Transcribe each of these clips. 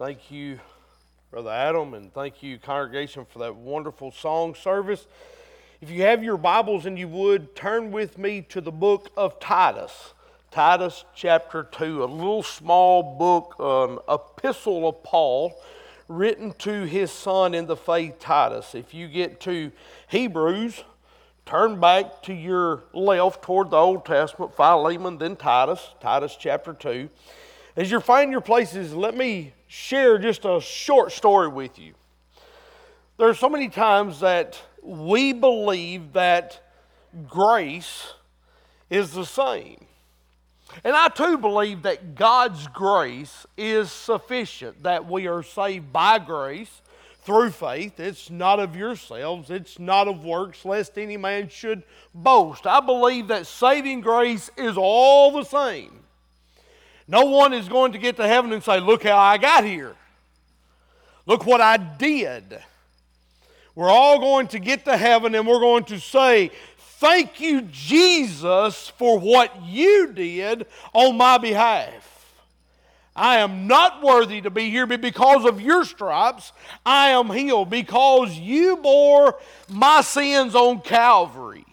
Thank you, Brother Adam, and thank you, congregation, for that wonderful song service. If you have your Bibles and you would, turn with me to the book of Titus. Titus chapter 2, a little small book, an epistle of Paul written to his son in the faith, Titus. If you get to Hebrews, turn back to your left toward the Old Testament, Philemon, then Titus, Titus chapter 2. As you find your places, let me share just a short story with you. There are so many times that we believe that grace is the same. And I too believe that God's grace is sufficient, that we are saved by grace through faith. It's not of yourselves, it's not of works, lest any man should boast. I believe that saving grace is all the same. No one is going to get to heaven and say, Look how I got here. Look what I did. We're all going to get to heaven and we're going to say, Thank you, Jesus, for what you did on my behalf. I am not worthy to be here, but because of your stripes, I am healed, because you bore my sins on Calvary.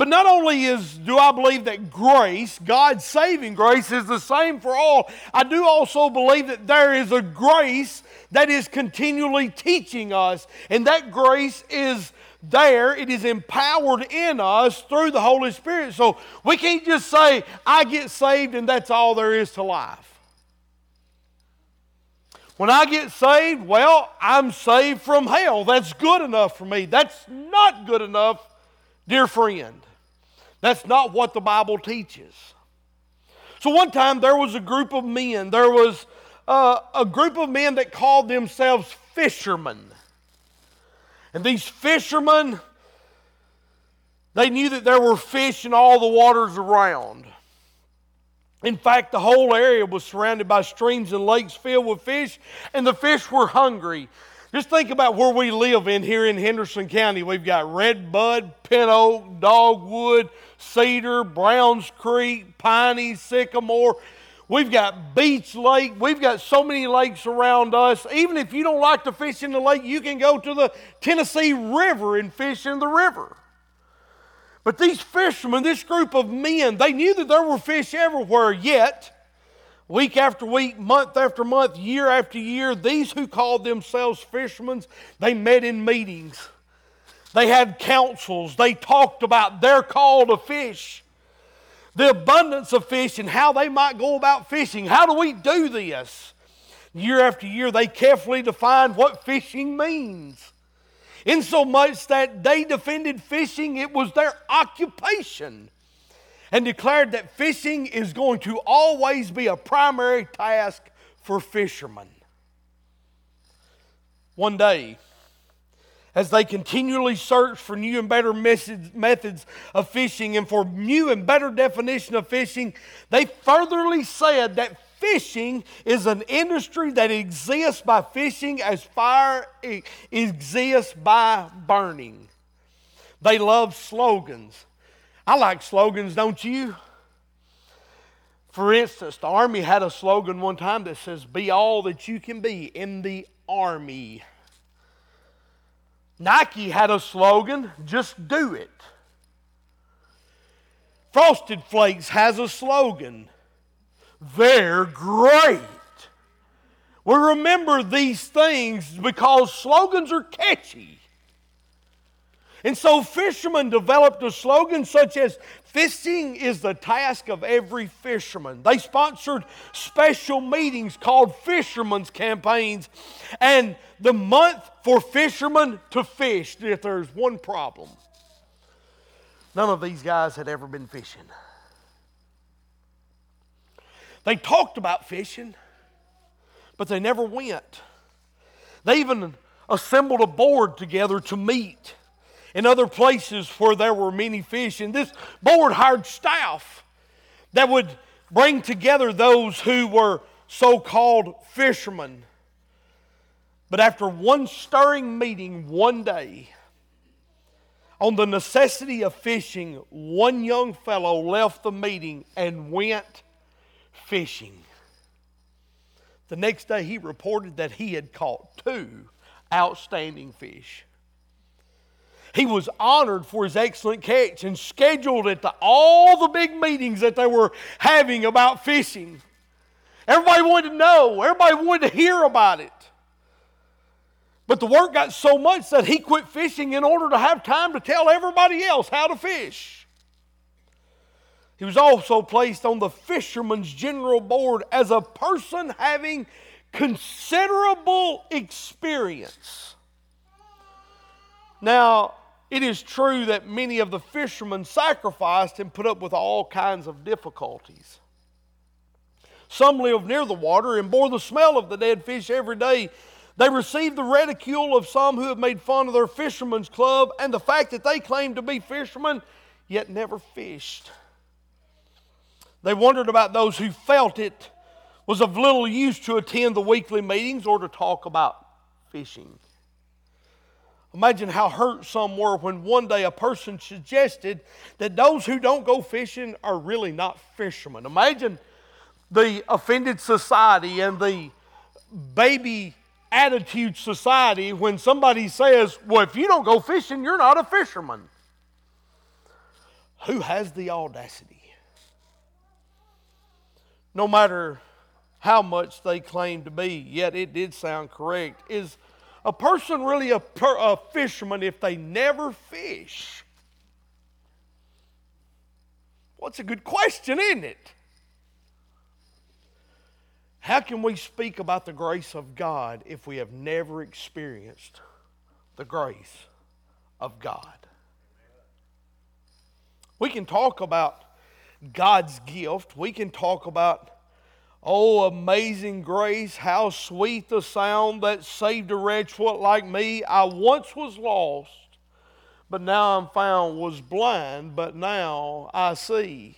But not only is do I believe that grace, God's saving grace, is the same for all, I do also believe that there is a grace that is continually teaching us, and that grace is there, it is empowered in us through the Holy Spirit. So we can't just say, I get saved and that's all there is to life. When I get saved, well, I'm saved from hell. That's good enough for me. That's not good enough, dear friend. That's not what the Bible teaches. So one time there was a group of men, there was uh, a group of men that called themselves fishermen. And these fishermen, they knew that there were fish in all the waters around. In fact, the whole area was surrounded by streams and lakes filled with fish, and the fish were hungry. Just think about where we live in here in Henderson County. We've got Red Bud, Pin Oak, Dogwood, Cedar, Browns Creek, Piney, Sycamore. We've got Beech Lake. We've got so many lakes around us. Even if you don't like to fish in the lake, you can go to the Tennessee River and fish in the river. But these fishermen, this group of men, they knew that there were fish everywhere, yet, week after week, month after month, year after year, these who called themselves fishermen, they met in meetings. They had councils. They talked about their call to fish, the abundance of fish, and how they might go about fishing. How do we do this? Year after year, they carefully defined what fishing means. In so much that they defended fishing, it was their occupation, and declared that fishing is going to always be a primary task for fishermen. One day, as they continually search for new and better methods of fishing and for new and better definition of fishing, they furtherly said that fishing is an industry that exists by fishing as fire exists by burning. They love slogans. I like slogans, don't you? For instance, the Army had a slogan one time that says, Be all that you can be in the Army. Nike had a slogan, just do it. Frosted Flakes has a slogan, they're great. We remember these things because slogans are catchy. And so fishermen developed a slogan such as Fishing is the task of every fisherman. They sponsored special meetings called fishermen's campaigns. And the month for fishermen to fish, if there's one problem, none of these guys had ever been fishing. They talked about fishing, but they never went. They even assembled a board together to meet in other places where there were many fish. And this board hired staff that would bring together those who were so called fishermen. But after one stirring meeting one day on the necessity of fishing, one young fellow left the meeting and went fishing. The next day, he reported that he had caught two outstanding fish. He was honored for his excellent catch and scheduled at the, all the big meetings that they were having about fishing. Everybody wanted to know, everybody wanted to hear about it. But the work got so much that he quit fishing in order to have time to tell everybody else how to fish. He was also placed on the Fishermen's General Board as a person having considerable experience. Now, it is true that many of the fishermen sacrificed and put up with all kinds of difficulties. Some lived near the water and bore the smell of the dead fish every day. They received the ridicule of some who have made fun of their fishermen's club and the fact that they claimed to be fishermen yet never fished. They wondered about those who felt it was of little use to attend the weekly meetings or to talk about fishing. Imagine how hurt some were when one day a person suggested that those who don't go fishing are really not fishermen. Imagine the offended society and the baby attitude society when somebody says, Well, if you don't go fishing, you're not a fisherman. Who has the audacity? No matter how much they claim to be, yet it did sound correct, is a person really a, per, a fisherman if they never fish? What's well, a good question, isn't it? How can we speak about the grace of God if we have never experienced the grace of God? We can talk about God's gift. We can talk about Oh, amazing grace, how sweet the sound that saved a wretch what like me. I once was lost, but now I'm found, was blind, but now I see.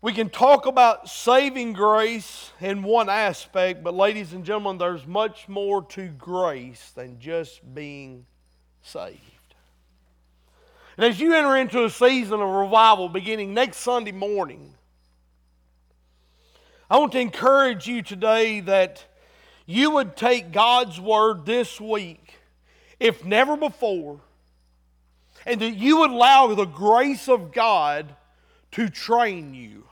We can talk about saving grace in one aspect, but ladies and gentlemen, there's much more to grace than just being saved. And as you enter into a season of revival beginning next Sunday morning, I want to encourage you today that you would take God's word this week, if never before, and that you would allow the grace of God to train you.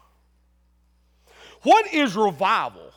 What is revival?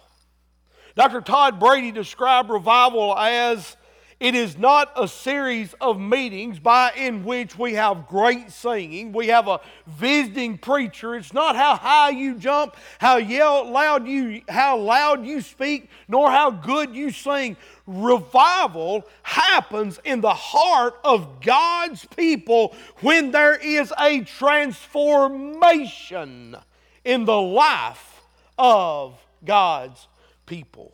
Dr. Todd Brady described revival as it is not a series of meetings by in which we have great singing. We have a visiting preacher. It's not how high you jump, how yell loud you how loud you speak, nor how good you sing. Revival happens in the heart of God's people when there is a transformation in the life of God's people.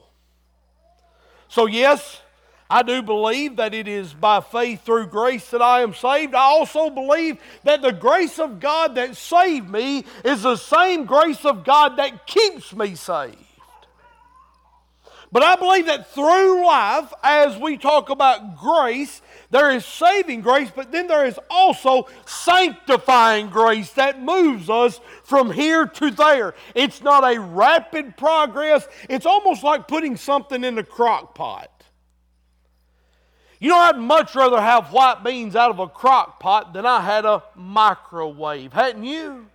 So yes, I do believe that it is by faith through grace that I am saved. I also believe that the grace of God that saved me is the same grace of God that keeps me saved. But I believe that through life, as we talk about grace, there is saving grace, but then there is also sanctifying grace that moves us from here to there. It's not a rapid progress, it's almost like putting something in the crock pot. You know, I'd much rather have white beans out of a crock pot than I had a microwave, hadn't you?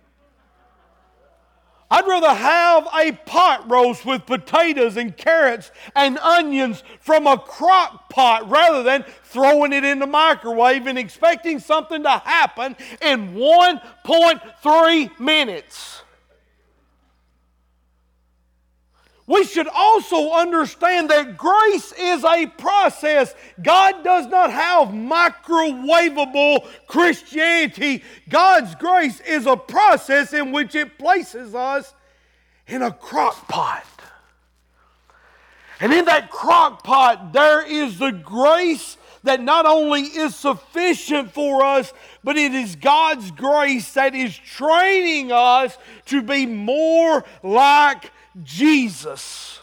I'd rather have a pot roast with potatoes and carrots and onions from a crock pot rather than throwing it in the microwave and expecting something to happen in 1.3 minutes. We should also understand that grace is a process. God does not have microwavable Christianity. God's grace is a process in which it places us in a crock pot. And in that crock pot, there is the grace that not only is sufficient for us, but it is God's grace that is training us to be more like Jesus.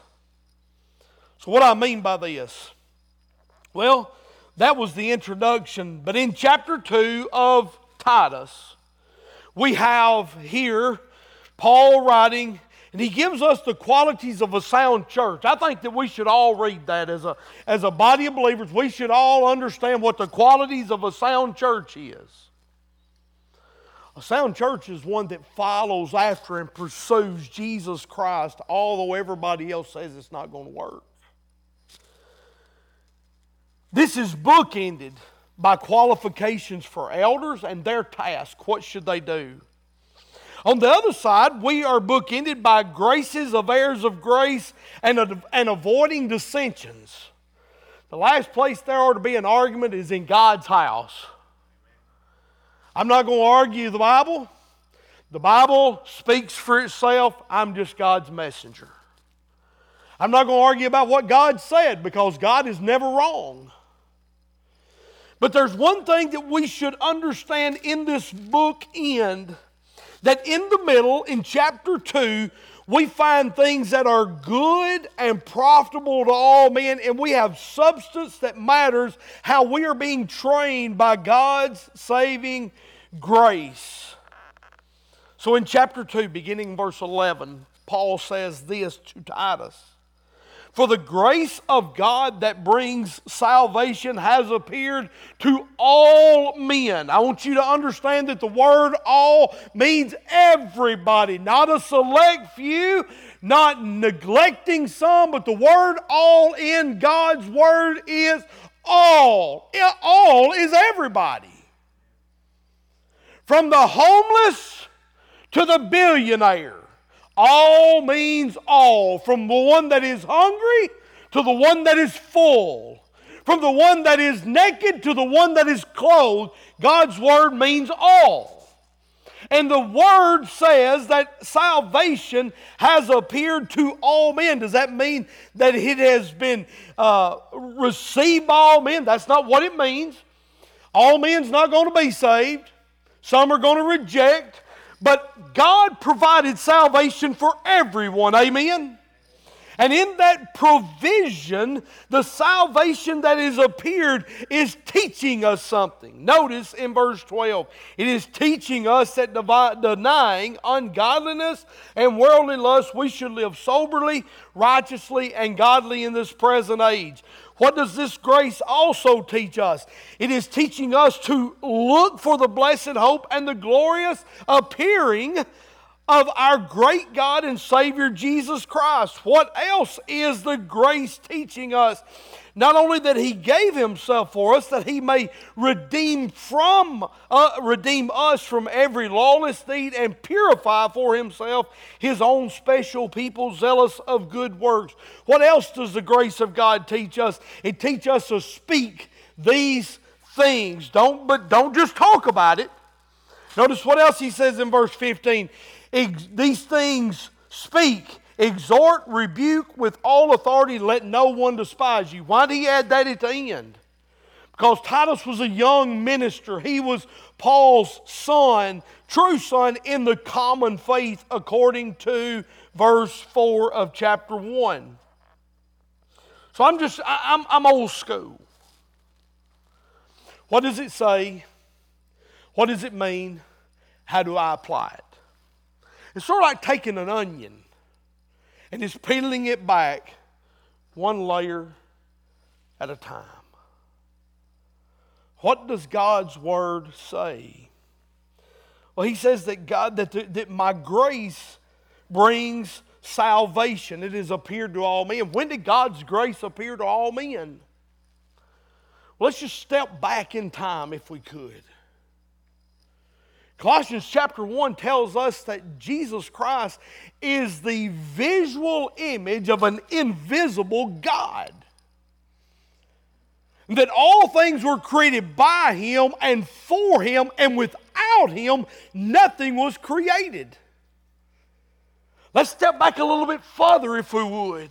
So, what I mean by this? Well, that was the introduction. But in chapter 2 of Titus, we have here Paul writing. And he gives us the qualities of a sound church. I think that we should all read that as a, as a body of believers. We should all understand what the qualities of a sound church is. A sound church is one that follows after and pursues Jesus Christ, although everybody else says it's not going to work. This is bookended by qualifications for elders and their task. What should they do? On the other side, we are bookended by graces of heirs of grace and, and avoiding dissensions. The last place there ought to be an argument is in God's house. I'm not going to argue the Bible. The Bible speaks for itself. I'm just God's messenger. I'm not going to argue about what God said because God is never wrong. But there's one thing that we should understand in this book end that in the middle, in chapter 2, we find things that are good and profitable to all men, and we have substance that matters how we are being trained by God's saving grace. So in chapter 2, beginning verse 11, Paul says this to Titus for the grace of God that brings salvation has appeared to all men. I want you to understand that the word all means everybody, not a select few, not neglecting some, but the word all in God's word is all. All is everybody. From the homeless to the billionaire all means all, from the one that is hungry to the one that is full, from the one that is naked to the one that is clothed. God's word means all. And the word says that salvation has appeared to all men. Does that mean that it has been uh, received by all men? That's not what it means. All men's not going to be saved. Some are going to reject. But God provided salvation for everyone. Amen? And in that provision, the salvation that has appeared is teaching us something. Notice in verse 12, it is teaching us that denying ungodliness and worldly lust, we should live soberly, righteously, and godly in this present age. What does this grace also teach us? It is teaching us to look for the blessed hope and the glorious appearing of our great God and Savior Jesus Christ. What else is the grace teaching us? Not only that He gave Himself for us, that He may redeem from uh, redeem us from every lawless deed and purify for Himself His own special people, zealous of good works. What else does the grace of God teach us? It teaches us to speak these things. Don't but don't just talk about it. Notice what else He says in verse 15. These things speak exhort, rebuke with all authority, let no one despise you. Why did he add that at the end? Because Titus was a young minister. He was Paul's son, true son in the common faith, according to verse 4 of chapter 1. So I'm just, I'm, I'm old school. What does it say? What does it mean? How do I apply it? It's sort of like taking an onion and is peeling it back one layer at a time. What does God's word say? Well, he says that God, that, that my grace brings salvation. It has appeared to all men. When did God's grace appear to all men? Let's just step back in time if we could. Colossians chapter 1 tells us that Jesus Christ is the visual image of an invisible God. That all things were created by Him and for Him, and without Him, nothing was created. Let's step back a little bit further, if we would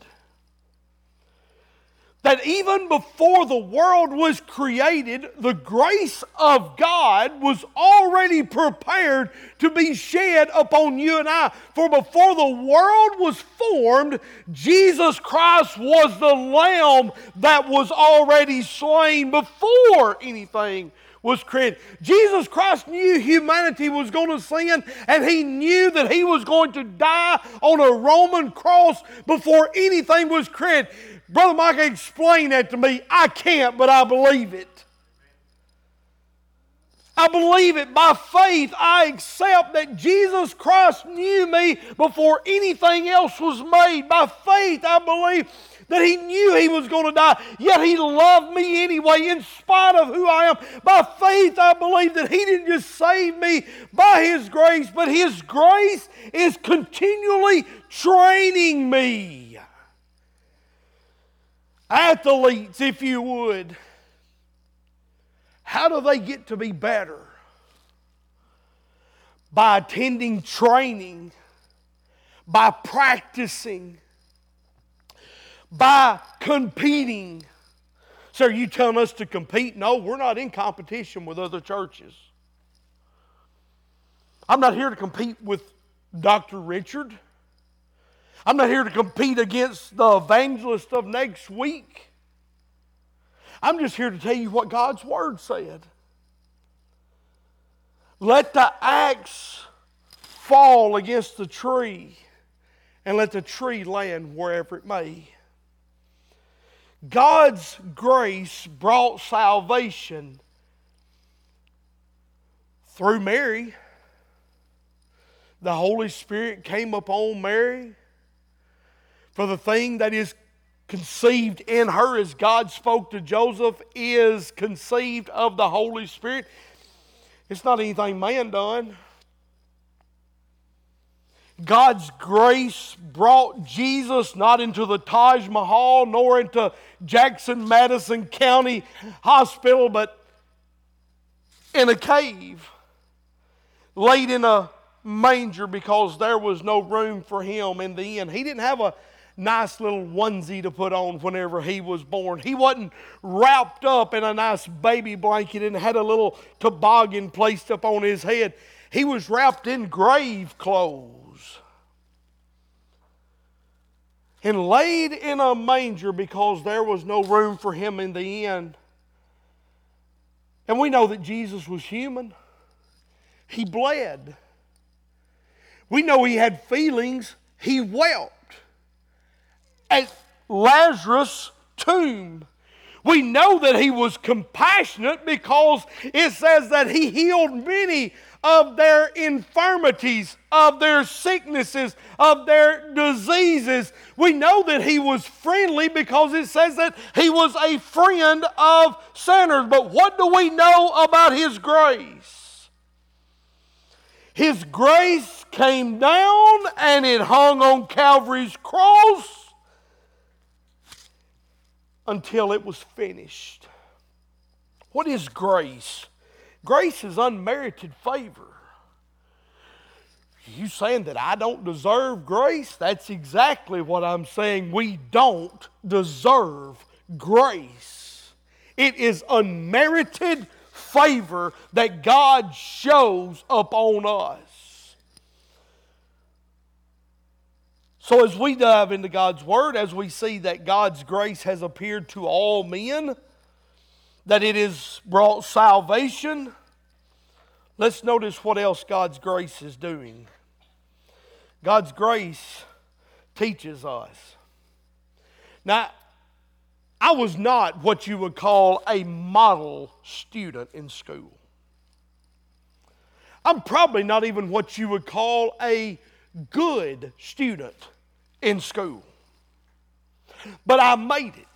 that even before the world was created, the grace of God was already prepared to be shed upon you and I. For before the world was formed, Jesus Christ was the lamb that was already slain before anything was created. Jesus Christ knew humanity was going to sin, and he knew that he was going to die on a Roman cross before anything was created. Brother Mike, explain that to me. I can't, but I believe it. I believe it by faith. I accept that Jesus Christ knew me before anything else was made. By faith, I believe that He knew He was going to die, yet He loved me anyway, in spite of who I am. By faith, I believe that He didn't just save me by His grace, but His grace is continually training me. Athletes, if you would, how do they get to be better? By attending training, by practicing by competing. So are you telling us to compete? No, we're not in competition with other churches. I'm not here to compete with Dr. Richard. I'm not here to compete against the evangelist of next week. I'm just here to tell you what God's Word said. Let the axe fall against the tree, and let the tree land wherever it may. God's grace brought salvation through Mary. The Holy Spirit came upon Mary. For the thing that is conceived in her, as God spoke to Joseph, is conceived of the Holy Spirit. It's not anything man done. God's grace brought Jesus not into the Taj Mahal nor into Jackson Madison County Hospital, but in a cave, laid in a manger because there was no room for him in the inn. He didn't have a nice little onesie to put on whenever he was born. He wasn't wrapped up in a nice baby blanket and had a little toboggan placed up on his head. He was wrapped in grave clothes and laid in a manger because there was no room for him in the inn. And we know that Jesus was human. He bled. We know he had feelings. He wept. At Lazarus' tomb, we know that he was compassionate because it says that he healed many of their infirmities, of their sicknesses, of their diseases. We know that he was friendly because it says that he was a friend of sinners. But what do we know about his grace? His grace came down and it hung on Calvary's cross until it was finished. What is grace? Grace is unmerited favor. You saying that I don't deserve grace? That's exactly what I'm saying. We don't deserve grace. It is unmerited favor that God shows upon us. So, as we dive into God's Word, as we see that God's grace has appeared to all men, that it has brought salvation. Let's notice what else God's grace is doing. God's grace teaches us. Now, I was not what you would call a model student in school. I'm probably not even what you would call a good student in school. But I made it.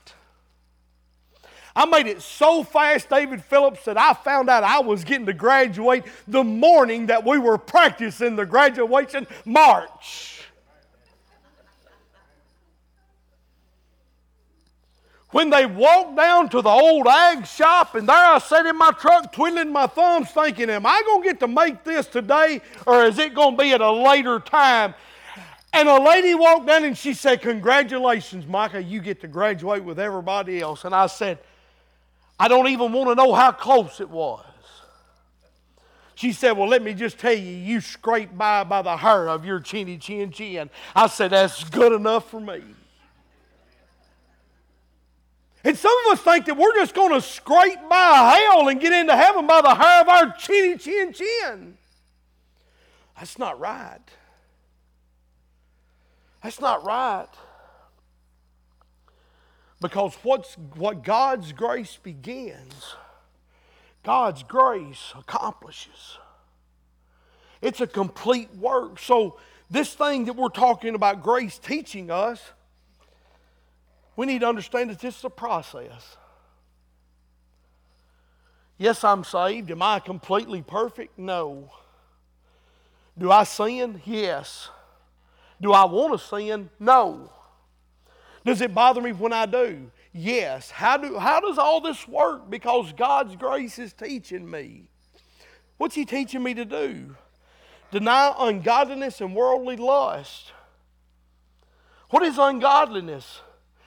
I made it so fast, David Phillips, that I found out I was getting to graduate the morning that we were practicing the graduation march. When they walked down to the old ag shop, and there I sat in my truck twiddling my thumbs, thinking, Am I going to get to make this today, or is it going to be at a later time? And a lady walked down and she said, Congratulations, Micah, you get to graduate with everybody else. And I said, I don't even want to know how close it was. She said, Well, let me just tell you, you scraped by by the hair of your chinny chin chin. I said, That's good enough for me. And some of us think that we're just going to scrape by hell and get into heaven by the hair of our chinny chin chin. That's not right. That's not right. Because what's, what God's grace begins, God's grace accomplishes. It's a complete work. So, this thing that we're talking about, grace teaching us, we need to understand that this is a process. Yes, I'm saved. Am I completely perfect? No. Do I sin? Yes. Do I want to sin? No. Does it bother me when I do? Yes. How, do, how does all this work? Because God's grace is teaching me. What's He teaching me to do? Deny ungodliness and worldly lust. What is ungodliness?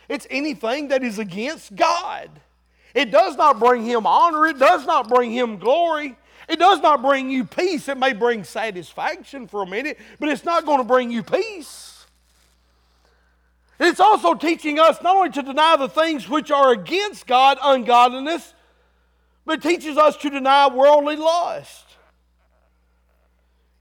It's anything that is against God. It does not bring Him honor, it does not bring Him glory. It does not bring you peace. It may bring satisfaction for a minute, but it's not going to bring you peace. It's also teaching us not only to deny the things which are against God, ungodliness, but teaches us to deny worldly lust.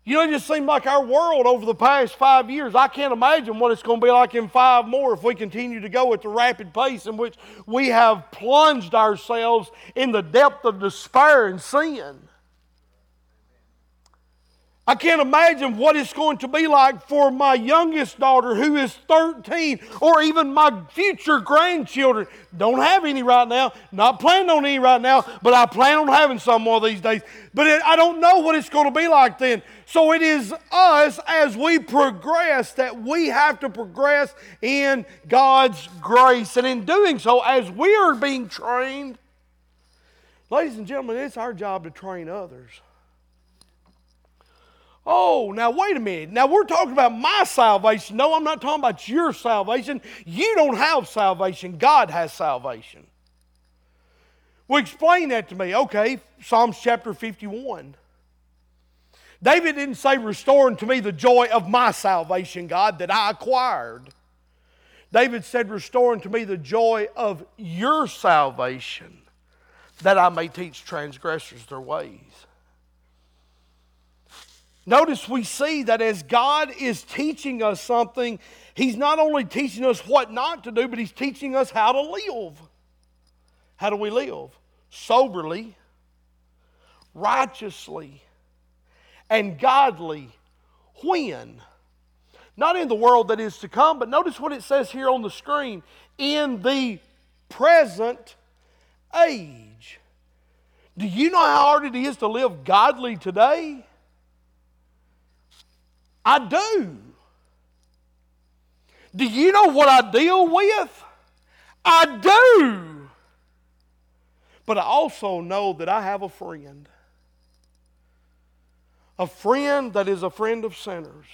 You know, it just seemed like our world over the past five years, I can't imagine what it's going to be like in five more if we continue to go at the rapid pace in which we have plunged ourselves in the depth of despair and sin. I can't imagine what it's going to be like for my youngest daughter who is 13 or even my future grandchildren. Don't have any right now, not planning on any right now, but I plan on having some one of these days. But it, I don't know what it's going to be like then. So it is us as we progress that we have to progress in God's grace. And in doing so, as we are being trained, ladies and gentlemen, it's our job to train others. Oh, now wait a minute. Now we're talking about my salvation. No, I'm not talking about your salvation. You don't have salvation, God has salvation. Well, explain that to me. Okay, Psalms chapter 51. David didn't say, Restore unto me the joy of my salvation, God, that I acquired. David said, Restore unto me the joy of your salvation, that I may teach transgressors their ways. Notice we see that as God is teaching us something, He's not only teaching us what not to do, but He's teaching us how to live. How do we live? Soberly, righteously, and godly. When? Not in the world that is to come, but notice what it says here on the screen in the present age. Do you know how hard it is to live godly today? I do. Do you know what I deal with? I do. But I also know that I have a friend. A friend that is a friend of sinners.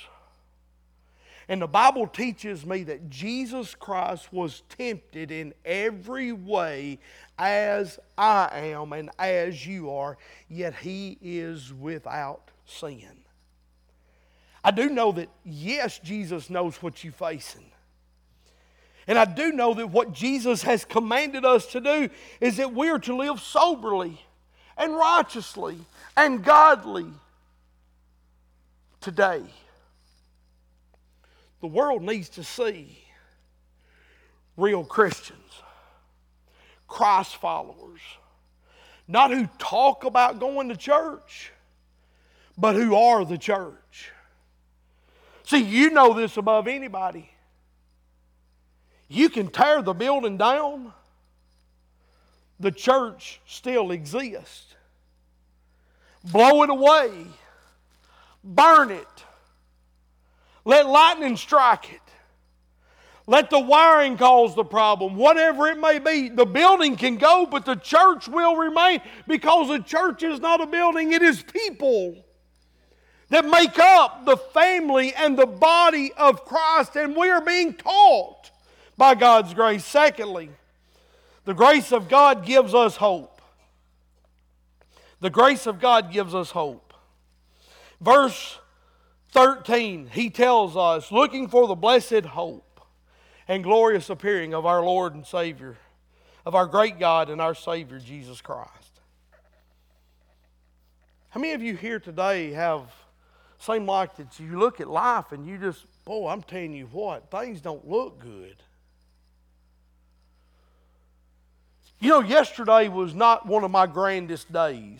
And the Bible teaches me that Jesus Christ was tempted in every way as I am and as you are, yet he is without sin. I do know that, yes, Jesus knows what you're facing. And I do know that what Jesus has commanded us to do is that we are to live soberly and righteously and godly today. The world needs to see real Christians, Christ followers, not who talk about going to church, but who are the church. See, you know this above anybody. You can tear the building down, the church still exists. Blow it away, burn it, let lightning strike it. Let the wiring cause the problem, whatever it may be. The building can go, but the church will remain because the church is not a building, it is people that make up the family and the body of Christ, and we are being taught by God's grace. Secondly, the grace of God gives us hope. The grace of God gives us hope. Verse 13, he tells us, looking for the blessed hope and glorious appearing of our Lord and Savior, of our great God and our Savior, Jesus Christ. How many of you here today have seemed like that you look at life and you just, boy, I'm telling you what, things don't look good. You know, yesterday was not one of my grandest days.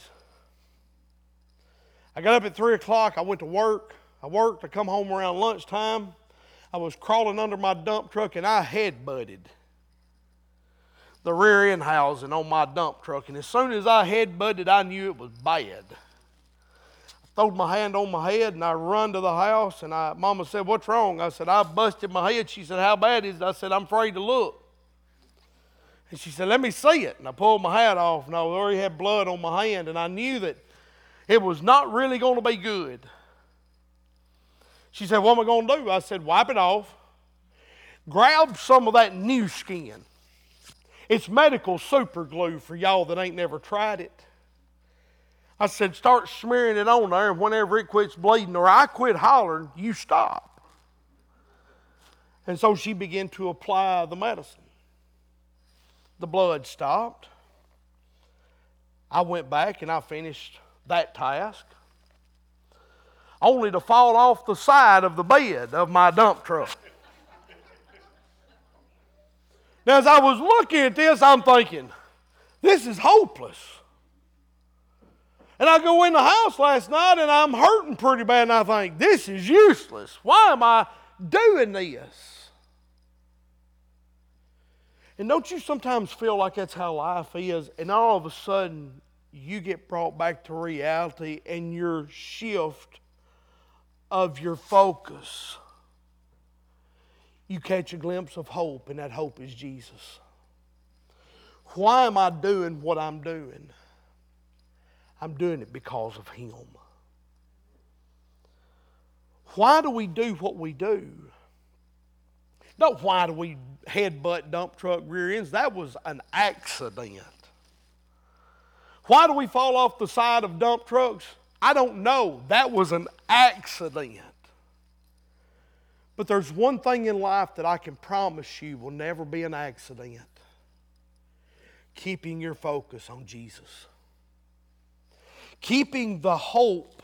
I got up at 3 o'clock. I went to work. I worked. I come home around lunchtime. I was crawling under my dump truck and I head butted the rear end housing on my dump truck. And as soon as I head butted, I knew it was bad. Throwed my hand on my head and I run to the house. And I, Mama said, What's wrong? I said, I busted my head. She said, How bad is it? I said, I'm afraid to look. And she said, Let me see it. And I pulled my hat off, and I already had blood on my hand, and I knew that it was not really going to be good. She said, What am I going to do? I said, Wipe it off. Grab some of that new skin. It's medical super glue for y'all that ain't never tried it. I said, Start smearing it on there, and whenever it quits bleeding or I quit hollering, you stop. And so she began to apply the medicine the blood stopped. I went back and I finished that task, only to fall off the side of the bed of my dump truck. now, as I was looking at this, I'm thinking, this is hopeless. And I go in the house last night and I'm hurting pretty bad, and I think, this is useless. Why am I doing this? And don't you sometimes feel like that's how life is, and all of a sudden you get brought back to reality and your shift of your focus, you catch a glimpse of hope, and that hope is Jesus. Why am I doing what I'm doing? I'm doing it because of Him. Why do we do what we do? Not why do we headbutt dump truck rear ends? That was an accident. Why do we fall off the side of dump trucks? I don't know. That was an accident. But there's one thing in life that I can promise you will never be an accident keeping your focus on Jesus. Keeping the hope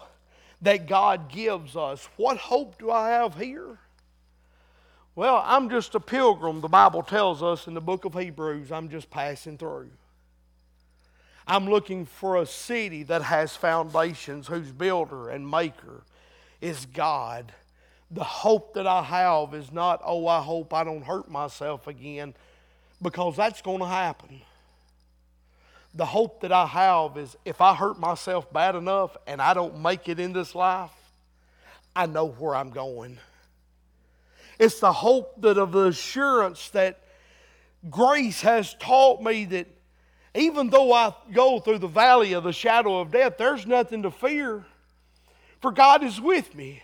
that God gives us. What hope do I have here? Well, I'm just a pilgrim, the Bible tells us in the book of Hebrews. I'm just passing through. I'm looking for a city that has foundations, whose builder and maker is God. The hope that I have is not, oh, I hope I don't hurt myself again, because that's going to happen. The hope that I have is if I hurt myself bad enough and I don't make it in this life, I know where I'm going. It's the hope that of the assurance that grace has taught me that even though I go through the valley of the shadow of death, there's nothing to fear, for God is with me.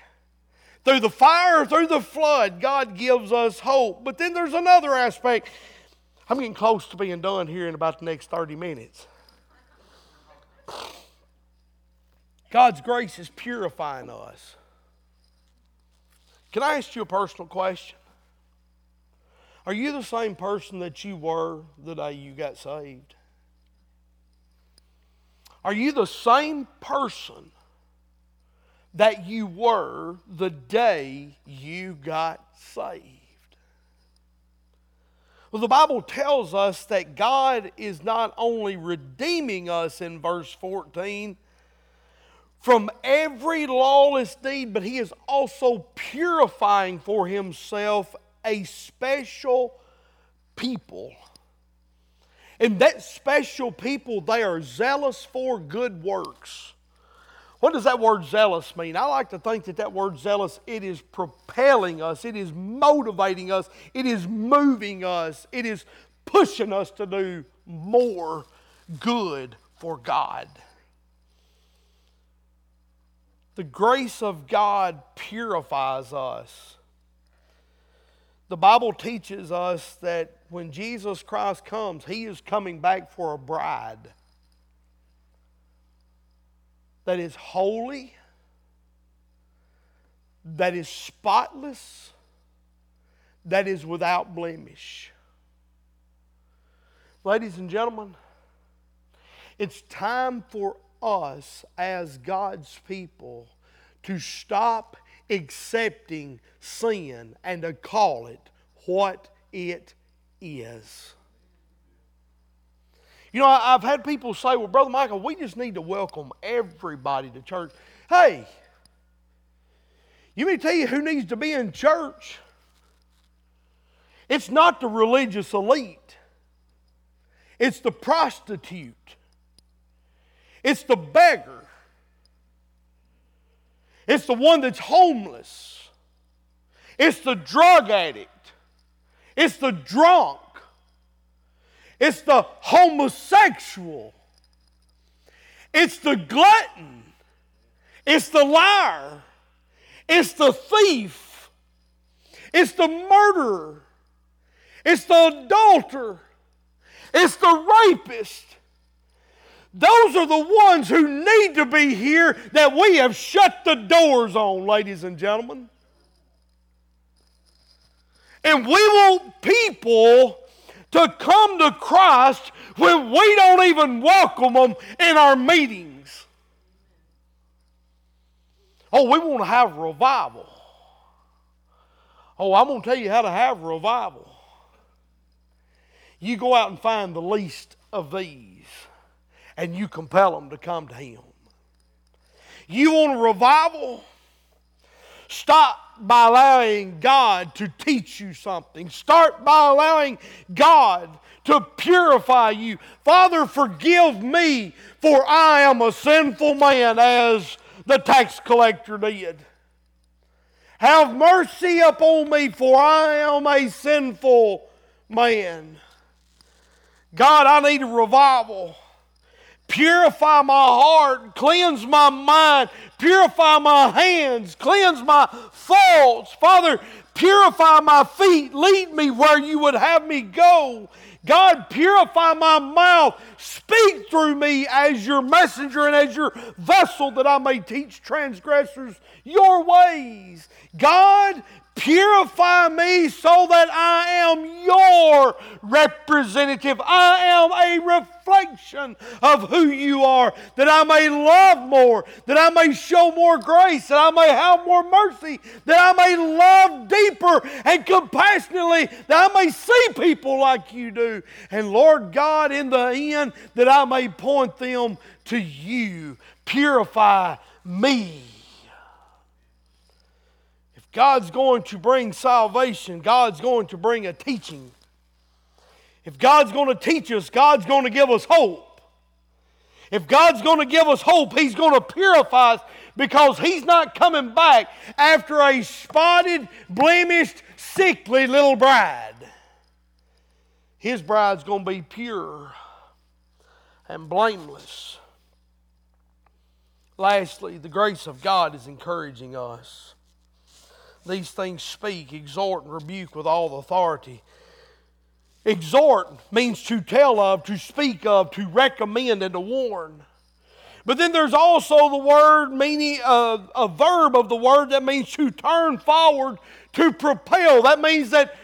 Through the fire, through the flood, God gives us hope. But then there's another aspect. I'm getting close to being done here in about the next 30 minutes. God's grace is purifying us. Can I ask you a personal question? Are you the same person that you were the day you got saved? Are you the same person that you were the day you got saved? Well, the Bible tells us that God is not only redeeming us in verse 14, from every lawless deed, but he is also purifying for himself a special people. And that special people, they are zealous for good works. What does that word zealous mean? I like to think that that word zealous, it is propelling us, it is motivating us, it is moving us, it is pushing us to do more good for God. The grace of God purifies us. The Bible teaches us that when Jesus Christ comes, He is coming back for a bride that is holy, that is spotless, that is without blemish. Ladies and gentlemen, it's time for us as God's people to stop accepting sin and to call it what it is. You know, I've had people say, well, Brother Michael, we just need to welcome everybody to church. Hey, you may tell you who needs to be in church. It's not the religious elite. It's the prostitute. It's the beggar. It's the one that's homeless. It's the drug addict. It's the drunk. It's the homosexual. It's the glutton. It's the liar. It's the thief. It's the murderer. It's the adulterer. It's the rapist. Those are the ones who need to be here that we have shut the doors on, ladies and gentlemen. And we want people to come to Christ when we don't even welcome them in our meetings. Oh, we want to have revival. Oh, I'm going to tell you how to have revival. You go out and find the least of these and you compel them to come to Him. You want a revival? Stop by allowing God to teach you something. Start by allowing God to purify you. Father, forgive me, for I am a sinful man, as the tax collector did. Have mercy upon me, for I am a sinful man. God, I need a revival. Purify my heart, cleanse my mind, purify my hands, cleanse my thoughts. Father, purify my feet, lead me where you would have me go. God, purify my mouth, speak through me as your messenger and as your vessel that I may teach transgressors your ways. God, Purify me so that I am your representative. I am a reflection of who you are, that I may love more, that I may show more grace, that I may have more mercy, that I may love deeper and compassionately, that I may see people like you do. And Lord God, in the end, that I may point them to you. Purify me. God's going to bring salvation, God's going to bring a teaching. If God's going to teach us, God's going to give us hope. If God's going to give us hope, He's going to purify us because He's not coming back after a spotted, blemished, sickly little bride. His bride's going to be pure and blameless. Lastly, the grace of God is encouraging us these things speak, exhort, and rebuke with all authority. Exhort means to tell of, to speak of, to recommend, and to warn. But then there's also the word meaning uh, a verb of the word that means to turn forward, to propel. That means that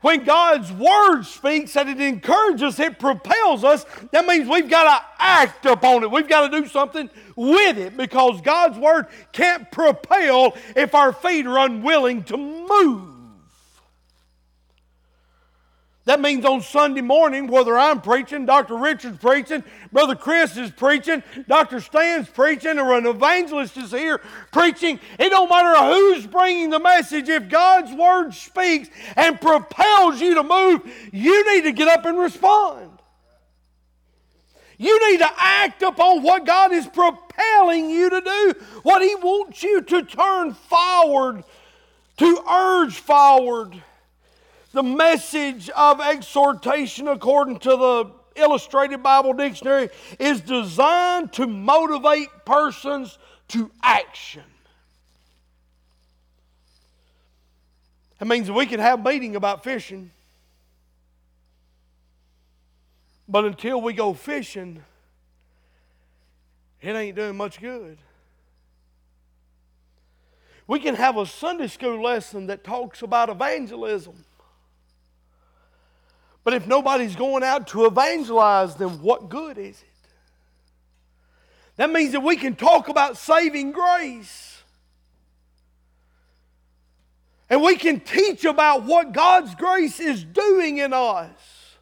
when God's word speaks, and it encourages, it propels us, that means we've got to act upon it. We've got to do something with it because God's word can't propel if our feet are unwilling to move. That means on Sunday morning, whether I'm preaching, Dr. Richard's preaching, Brother Chris is preaching, Dr. Stan's preaching, or an evangelist is here preaching, it don't matter who's bringing the message. If God's word speaks and propels you to move, you need to get up and respond. You need to act upon what God is propelling you to do, what He wants you to turn forward, to urge forward. The message of exhortation, according to the Illustrated Bible Dictionary, is designed to motivate persons to action. That means we can have a meeting about fishing, but until we go fishing, it ain't doing much good. We can have a Sunday school lesson that talks about evangelism. But if nobody's going out to evangelize, then what good is it? That means that we can talk about saving grace. And we can teach about what God's grace is doing in us.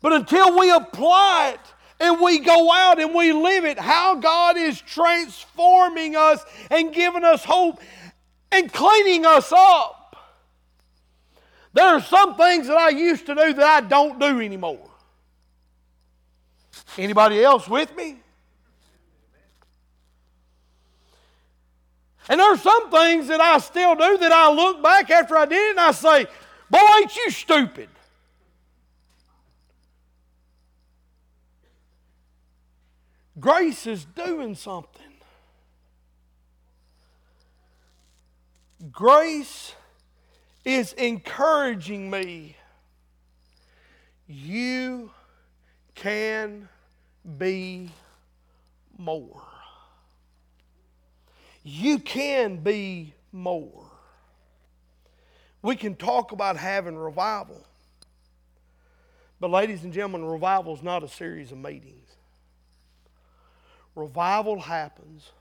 But until we apply it and we go out and we live it, how God is transforming us and giving us hope and cleaning us up. There are some things that I used to do that I don't do anymore. Anybody else with me? And there are some things that I still do that I look back after I did and I say, Boy, ain't you stupid. Grace is doing something. Grace is encouraging me. You can be more. You can be more. We can talk about having revival. But, ladies and gentlemen, revival is not a series of meetings. Revival happens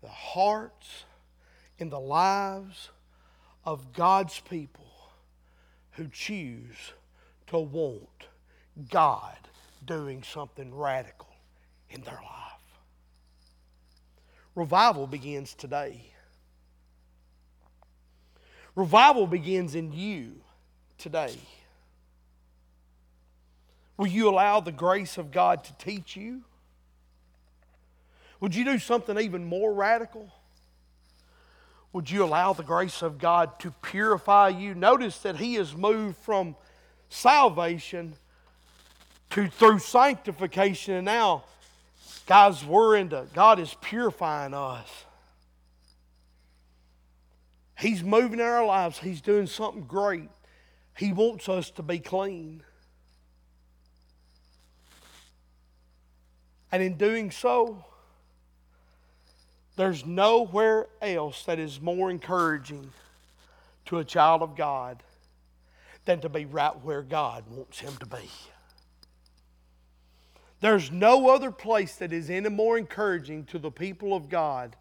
the hearts, in the lives of God's people who choose to want God doing something radical in their life. Revival begins today. Revival begins in you today. Will you allow the grace of God to teach you? Would you do something even more radical? Would you allow the grace of God to purify you? Notice that He has moved from salvation to through sanctification, and now Guys, we're into, God is purifying us. He's moving in our lives, He's doing something great. He wants us to be clean. And in doing so, there's nowhere else that is more encouraging to a child of God than to be right where God wants him to be. There's no other place that is any more encouraging to the people of God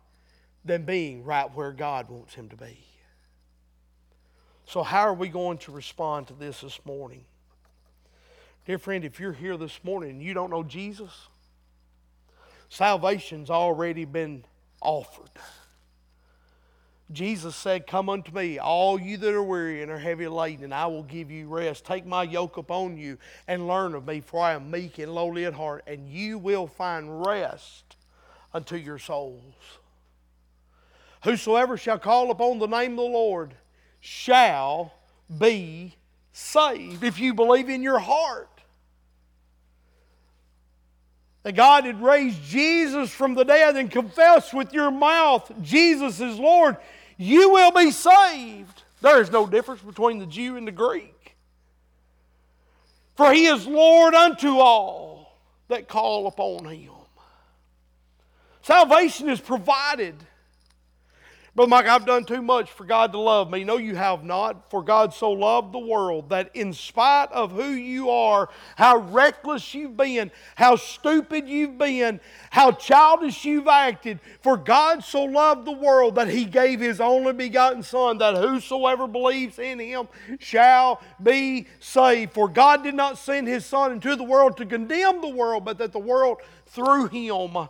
than being right where God wants him to be. So, how are we going to respond to this this morning? Dear friend, if you're here this morning and you don't know Jesus, salvation's already been offered. Jesus said, Come unto me, all you that are weary and are heavy laden, and I will give you rest. Take my yoke upon you and learn of me, for I am meek and lowly at heart, and you will find rest unto your souls. Whosoever shall call upon the name of the Lord shall be saved. If you believe in your heart that God had raised Jesus from the dead and confess with your mouth Jesus is Lord, you will be saved. There is no difference between the Jew and the Greek. For he is Lord unto all that call upon him. Salvation is provided Brother Mike, I've done too much for God to love me. No, you have not. For God so loved the world that in spite of who you are, how reckless you've been, how stupid you've been, how childish you've acted, for God so loved the world that He gave His only begotten Son, that whosoever believes in Him shall be saved. For God did not send His Son into the world to condemn the world, but that the world through Him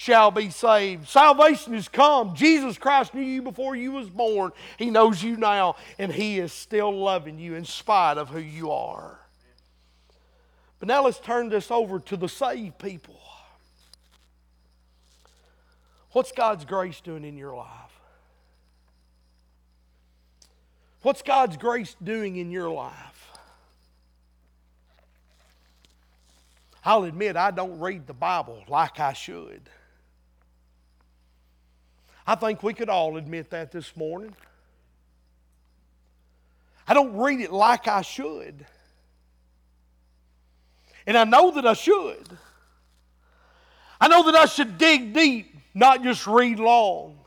shall be saved. Salvation has come. Jesus Christ knew you before you was born. He knows you now, and He is still loving you in spite of who you are. But now let's turn this over to the saved people. What's God's grace doing in your life? What's God's grace doing in your life? I'll admit I don't read the Bible like I should. I think we could all admit that this morning. I don't read it like I should. And I know that I should. I know that I should dig deep, not just read long.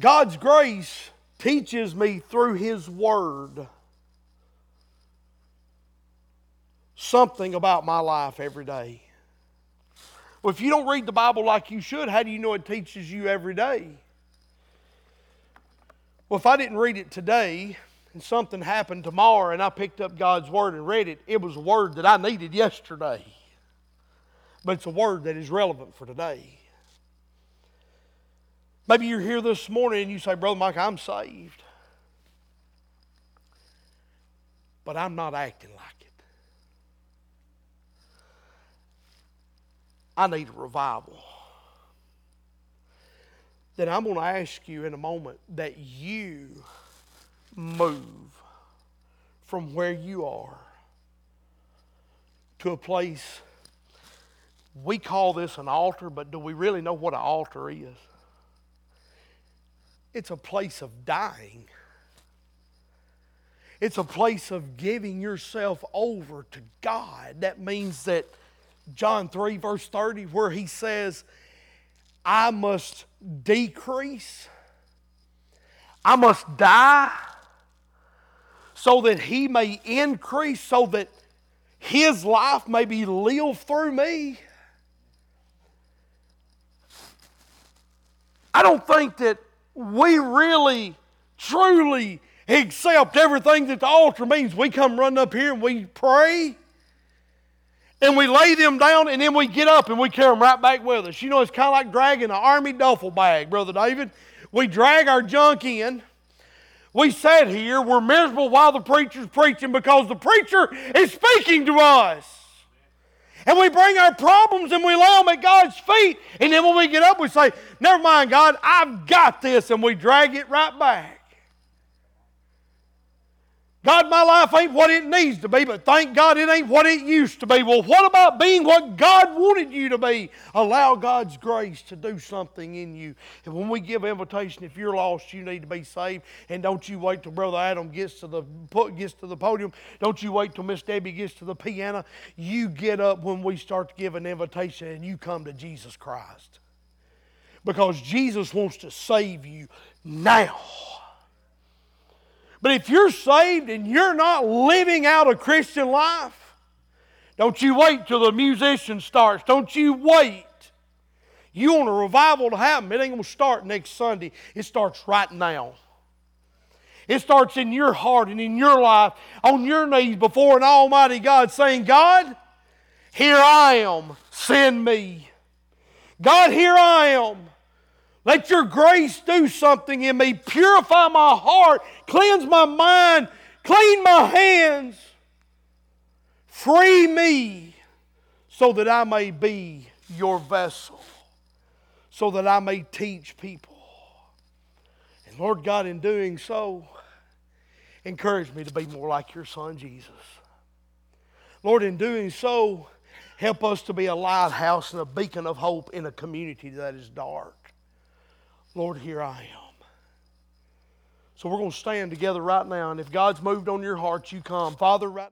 God's grace teaches me through His Word something about my life every day. Well, if you don't read the Bible like you should, how do you know it teaches you every day? Well, if I didn't read it today and something happened tomorrow and I picked up God's Word and read it, it was a word that I needed yesterday. But it's a word that is relevant for today. Maybe you're here this morning and you say, Brother Mike, I'm saved. But I'm not acting like it. I need a revival. Then I'm going to ask you in a moment that you move from where you are to a place. We call this an altar, but do we really know what an altar is? It's a place of dying. It's a place of giving yourself over to God. That means that John 3, verse 30, where he says, I must decrease, I must die, so that he may increase, so that his life may be lived through me. I don't think that we really, truly accept everything that the altar means. We come running up here and we pray and we lay them down and then we get up and we carry them right back with us. You know, it's kind of like dragging an army duffel bag, Brother David. We drag our junk in. We sat here, we're miserable while the preacher's preaching because the preacher is speaking to us. And we bring our problems and we lay them at God's feet. And then when we get up, we say, Never mind, God, I've got this. And we drag it right back. God, my life ain't what it needs to be, but thank God it ain't what it used to be. Well, what about being what God wanted you to be? Allow God's grace to do something in you. And when we give invitation, if you're lost, you need to be saved. And don't you wait till Brother Adam gets to the gets to the podium. Don't you wait till Miss Debbie gets to the piano. You get up when we start to give an invitation and you come to Jesus Christ. Because Jesus wants to save you now. But if you're saved and you're not living out a Christian life, don't you wait till the musician starts. Don't you wait. You want a revival to happen, it ain't going to start next Sunday. It starts right now. It starts in your heart and in your life, on your knees before an almighty God, saying, God, here I am, send me. God, here I am. Let your grace do something in me. Purify my heart, cleanse my mind, clean my hands. Free me so that I may be your vessel, so that I may teach people. And Lord God, in doing so, encourage me to be more like your Son Jesus. Lord, in doing so, help us to be a lighthouse and a beacon of hope in a community that is dark. Lord, here I am. So we're going to stand together right now. And if God's moved on your heart, you come. Father, right